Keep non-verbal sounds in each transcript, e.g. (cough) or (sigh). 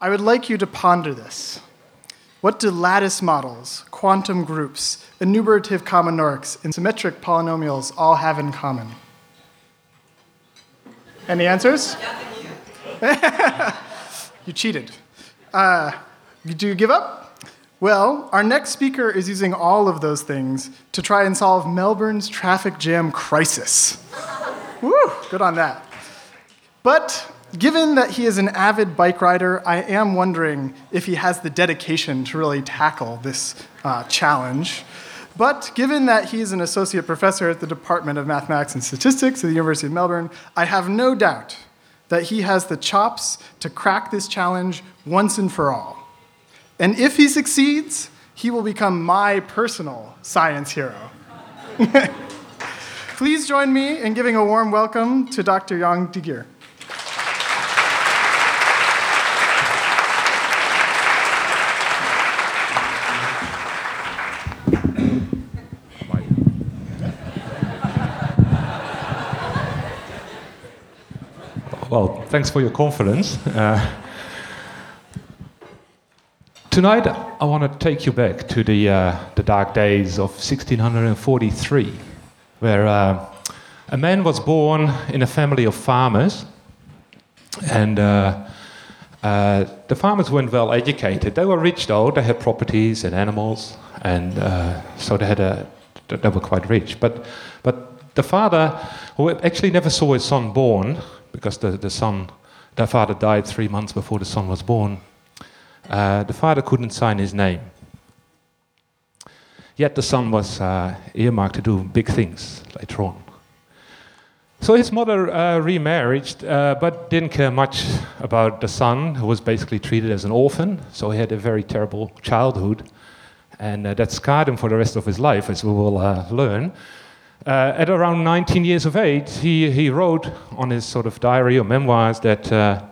I would like you to ponder this. What do lattice models, quantum groups, enumerative combinatorics, and symmetric polynomials all have in common? Any answers? (laughs) you cheated. Uh, do you give up? Well, our next speaker is using all of those things to try and solve Melbourne's traffic jam crisis. (laughs) Woo, good on that. But given that he is an avid bike rider, I am wondering if he has the dedication to really tackle this uh, challenge. But given that he's an associate professor at the Department of Mathematics and Statistics at the University of Melbourne, I have no doubt that he has the chops to crack this challenge once and for all. And if he succeeds, he will become my personal science hero. (laughs) Please join me in giving a warm welcome to Dr. Jan de Gier. Well, thanks for your confidence. Uh, tonight, I want to take you back to the, uh, the dark days of 1643, where uh, a man was born in a family of farmers, and uh, uh, the farmers weren't well educated. They were rich, though. They had properties and animals, and uh, so they had a they were quite rich. But but the father, who actually never saw his son born, because the, the son, their father died three months before the son was born. Uh, the father couldn't sign his name. Yet the son was uh, earmarked to do big things later on. So his mother uh, remarried, uh, but didn't care much about the son, who was basically treated as an orphan. So he had a very terrible childhood, and uh, that scarred him for the rest of his life, as we will uh, learn. Uh, at around 19 years of age, he, he wrote on his sort of diary or memoirs that uh,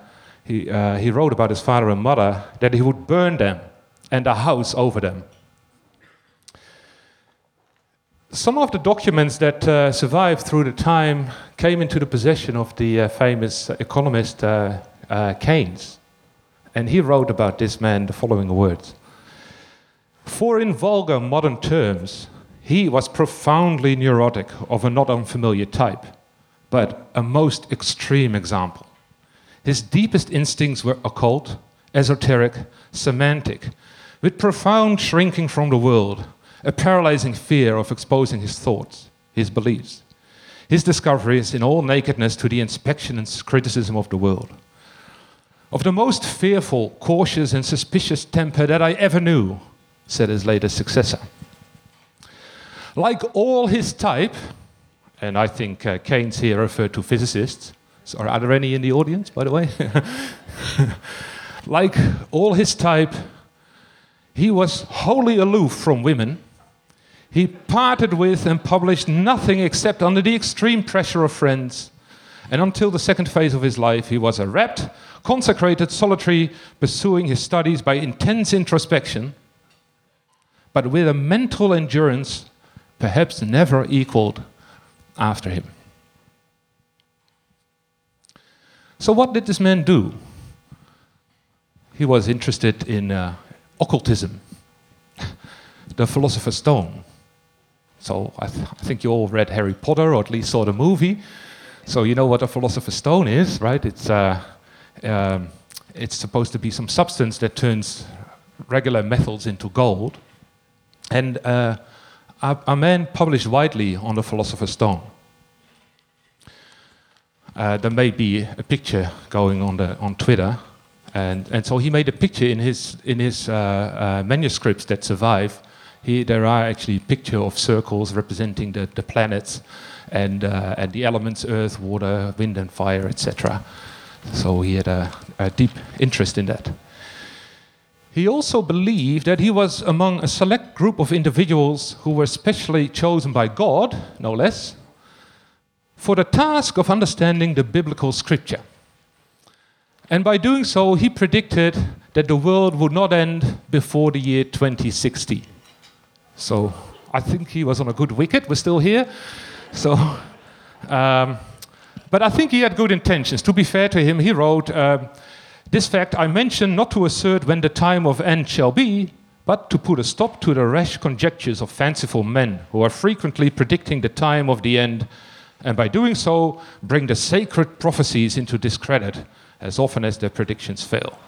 he, uh, he wrote about his father and mother that he would burn them and a house over them. Some of the documents that uh, survived through the time came into the possession of the uh, famous economist uh, Keynes. And he wrote about this man the following words For in vulgar modern terms, he was profoundly neurotic of a not unfamiliar type, but a most extreme example. His deepest instincts were occult, esoteric, semantic, with profound shrinking from the world, a paralyzing fear of exposing his thoughts, his beliefs, his discoveries in all nakedness to the inspection and criticism of the world. Of the most fearful, cautious, and suspicious temper that I ever knew, said his latest successor. Like all his type, and I think uh, Keynes here referred to physicists. So are there any in the audience, by the way? (laughs) like all his type, he was wholly aloof from women. He parted with and published nothing except under the extreme pressure of friends. And until the second phase of his life, he was a rapt, consecrated, solitary, pursuing his studies by intense introspection, but with a mental endurance perhaps never equaled after him. So, what did this man do? He was interested in uh, occultism, (laughs) the Philosopher's Stone. So, I, th- I, think you all read Harry Potter, or at least saw the movie. So, you know what a Philosopher's Stone is, right? It's, uh, um, it's supposed to be some substance that turns regular metals into gold. And uh, a, man published widely on the Philosopher's Stone. Uh, there may be a picture going on the, on Twitter, and, and so he made a picture in his in his uh, uh, manuscripts that survive. He, there are actually picture of circles representing the, the planets and uh, and the elements: earth, water, wind, and fire, etc. So he had a, a deep interest in that. He also believed that he was among a select group of individuals who were specially chosen by God, no less, for the task of understanding the biblical scripture. And by doing so, he predicted that the world would not end before the year 2060. So I think he was on a good wicket. We're still here. So, um, but I think he had good intentions. To be fair to him, he wrote. Um, This fact I mention not to assert when the time of end shall be, but to put a stop to the rash conjectures of fanciful men who are frequently predicting the time of the end, and by doing so bring the sacred prophecies into discredit as often as their predictions fail.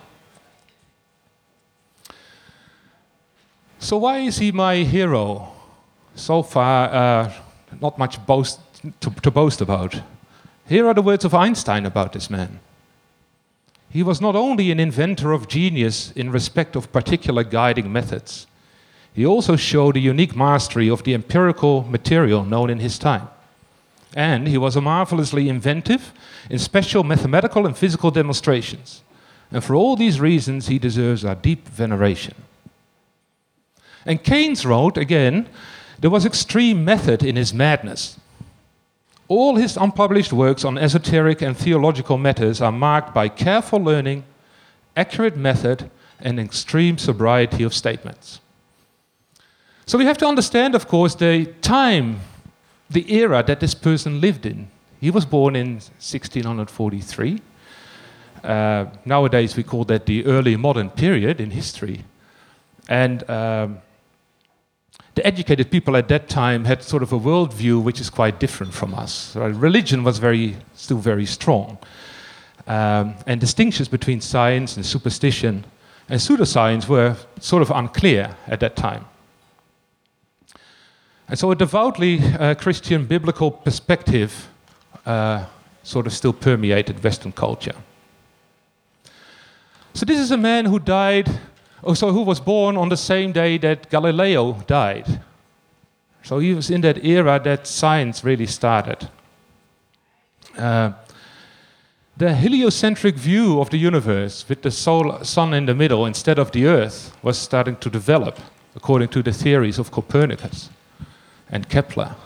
So, why is he my hero? So far, uh, not much boast to, to boast about. Here are the words of Einstein about this man. He was not only an inventor of genius in respect of particular guiding methods, he also showed a unique mastery of the empirical material known in his time. And he was marvelously inventive in special mathematical and physical demonstrations. And for all these reasons, he deserves our deep veneration. And Keynes wrote again, there was extreme method in his madness. All his unpublished works on esoteric and theological matters are marked by careful learning, accurate method, and extreme sobriety of statements. So we have to understand, of course, the time, the era that this person lived in. He was born in 1643. Uh, nowadays, we call that the early modern period in history. And um, the educated people at that time had sort of a worldview which is quite different from us. Religion was very, still very strong. Um, and distinctions between science and superstition and pseudoscience were sort of unclear at that time. And so a devoutly uh, Christian biblical perspective uh, sort of still permeated Western culture. So this is a man who died Oh, so who was born on the same day that Galileo died. So he was in that era that science really started. Uh, the heliocentric view of the universe, with the soul, sun in the middle instead of the earth, was starting to develop according to the theories of Copernicus and Kepler.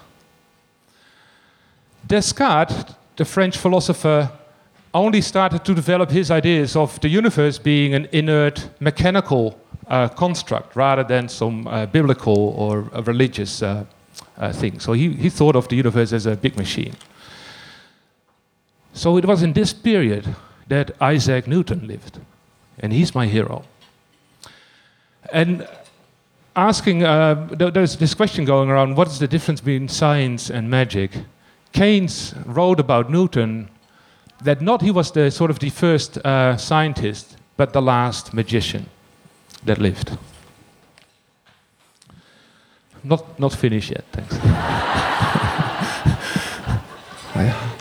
Descartes, the French philosopher, only started to develop his ideas of the universe being an inert mechanical uh, construct rather than some uh, biblical or religious uh, uh, thing. So he, he thought of the universe as a big machine. So it was in this period that Isaac Newton lived, and he's my hero. And asking, uh, there's this question going around what is the difference between science and magic? Keynes wrote about Newton that not he was the sort of the first uh, scientist, but the last magician that lived. Not, not finished yet, thanks. (laughs)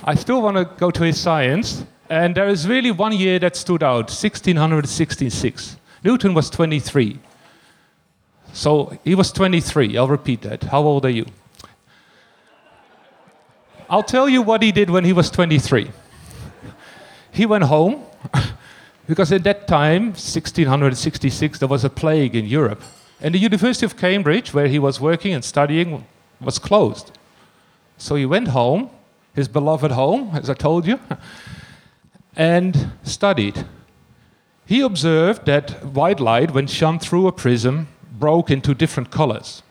I still want to go to his science, and there is really one year that stood out 1666. Newton was 23. So he was 23, I'll repeat that. How old are you? I'll tell you what he did when he was 23 he went home (laughs) because at that time, 1666, there was a plague in Europe. And the University of Cambridge, where he was working and studying, was closed. So he went home, his beloved home, as I told you, (laughs) and studied. He observed that white light, when shone through a prism, broke into different colors.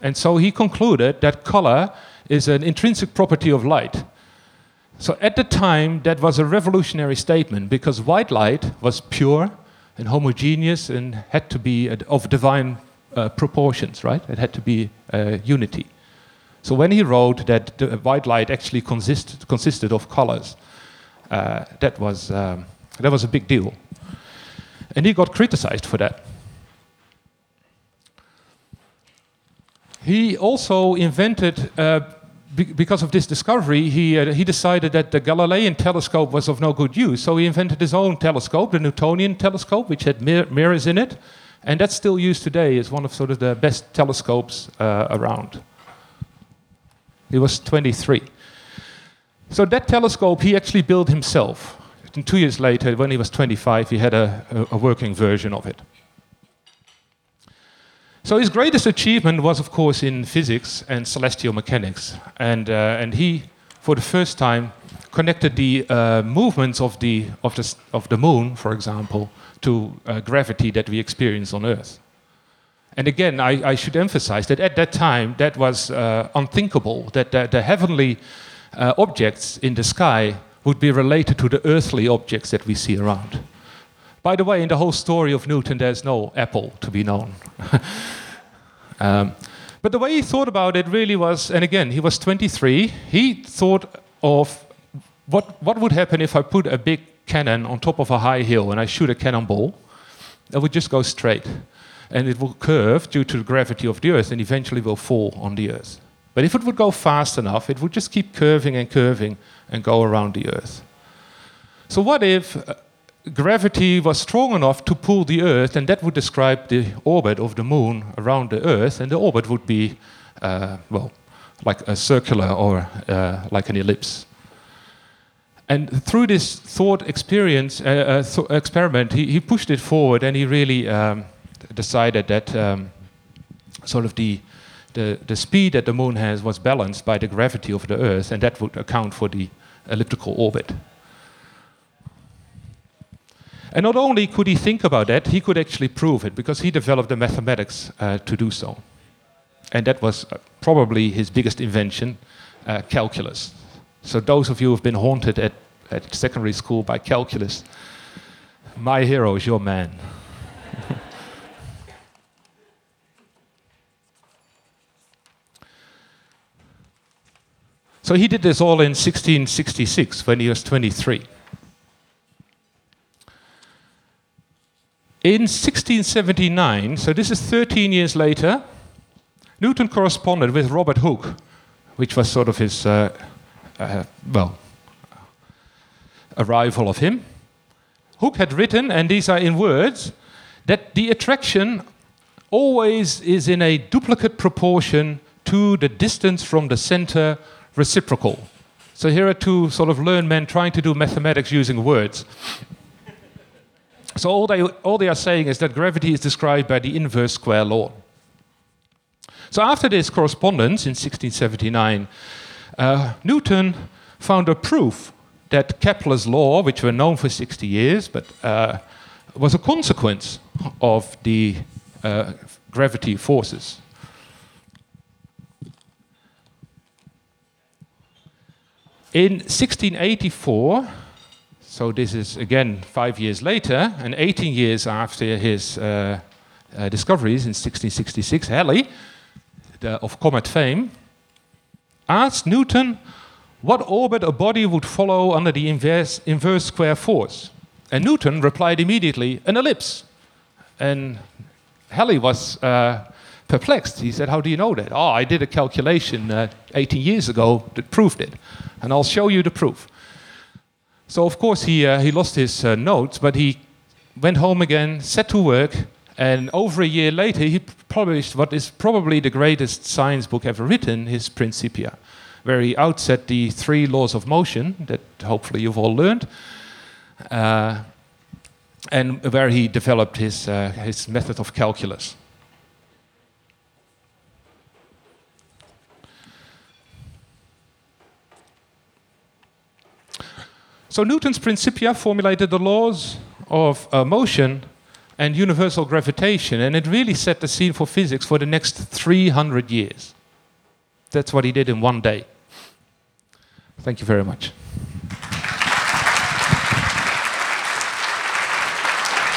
And so he concluded that color is an intrinsic property of light. So at the time, that was a revolutionary statement because white light was pure and homogeneous and had to be of divine uh, proportions, right? It had to be uh, unity. So when he wrote that the white light actually consisted, consisted of colors, uh, that, was, um, that was a big deal. And he got criticized for that. He also invented uh, because of this discovery, he, uh, he decided that the Galilean telescope was of no good use. So he invented his own telescope, the Newtonian telescope, which had mir mirrors in it. And that's still used today as one of sort of the best telescopes uh, around. He was 23. So that telescope he actually built himself. And two years later, when he was 25, he had a, a working version of it. So his greatest achievement was, of course, in physics and celestial mechanics. And, uh, and he, for the first time, connected the uh, movements of the, of, the, of the moon, for example, to uh, gravity that we experience on Earth. And again, I, I, should emphasize that at that time, that was uh, unthinkable, that the, the heavenly uh, objects in the sky would be related to the earthly objects that we see around. By the way, in the whole story of Newton, there's no apple to be known. (laughs) um, but the way he thought about it really was, and again, he was 23. He thought of what, what would happen if I put a big cannon on top of a high hill and I shoot a cannonball? It would just go straight. And it will curve due to the gravity of the Earth and eventually will fall on the Earth. But if it would go fast enough, it would just keep curving and curving and go around the Earth. So, what if uh, gravity was strong enough to pull the Earth, and that would describe the orbit of the Moon around the Earth, and the orbit would be, uh, well, like a circular or uh, like an ellipse. And through this thought experience, uh, uh, th experiment, he, he, pushed it forward and he really um, decided that um, sort of the, the, the speed that the moon has was balanced by the gravity of the Earth, and that would account for the elliptical orbit. And not only could he think about that, he could actually prove it because he developed the mathematics uh, to do so. And that was uh, probably his biggest invention, uh, calculus. So those of you who've been haunted at, at secondary school by calculus, my hero is your man. (laughs) so he did this all in 1666 when he was 23. In 1679, so this is 13 years later, Newton corresponded with Robert Hooke, which was sort of his uh, uh, well, a rival of him. Hooke had written, and these are in words, that the attraction always is in a duplicate proportion to the distance from the center reciprocal. So here are two sort of learned men trying to do mathematics using words. So all they, all they are saying is that gravity is described by the inverse square law. So after this correspondence in 1679, uh, Newton found a proof that Kepler's law, which were known for 60 years, but uh, was a consequence of the uh, gravity forces. In 1684, so this is again five years later, and 18 years after his uh, uh, discoveries in 1666, Halley, the, of comet fame, asked Newton what orbit a body would follow under the inverse, inverse square force. And Newton replied immediately, an ellipse. And Halley was uh, perplexed. He said, How do you know that? Oh, I did a calculation uh, 18 years ago that proved it. And I'll show you the proof. So, of course, he, uh, he lost his uh, notes, but he went home again, set to work, and over a year later, he published what is probably the greatest science book ever written, his Principia, where he outset the three laws of motion that hopefully you've all learned, uh, and where he developed his, uh, his method of calculus. So Newton's Principia formulated the laws of uh, motion and universal gravitation, and it really set the scene for physics for the next 300 years. That's what he did in one day. Thank you very much.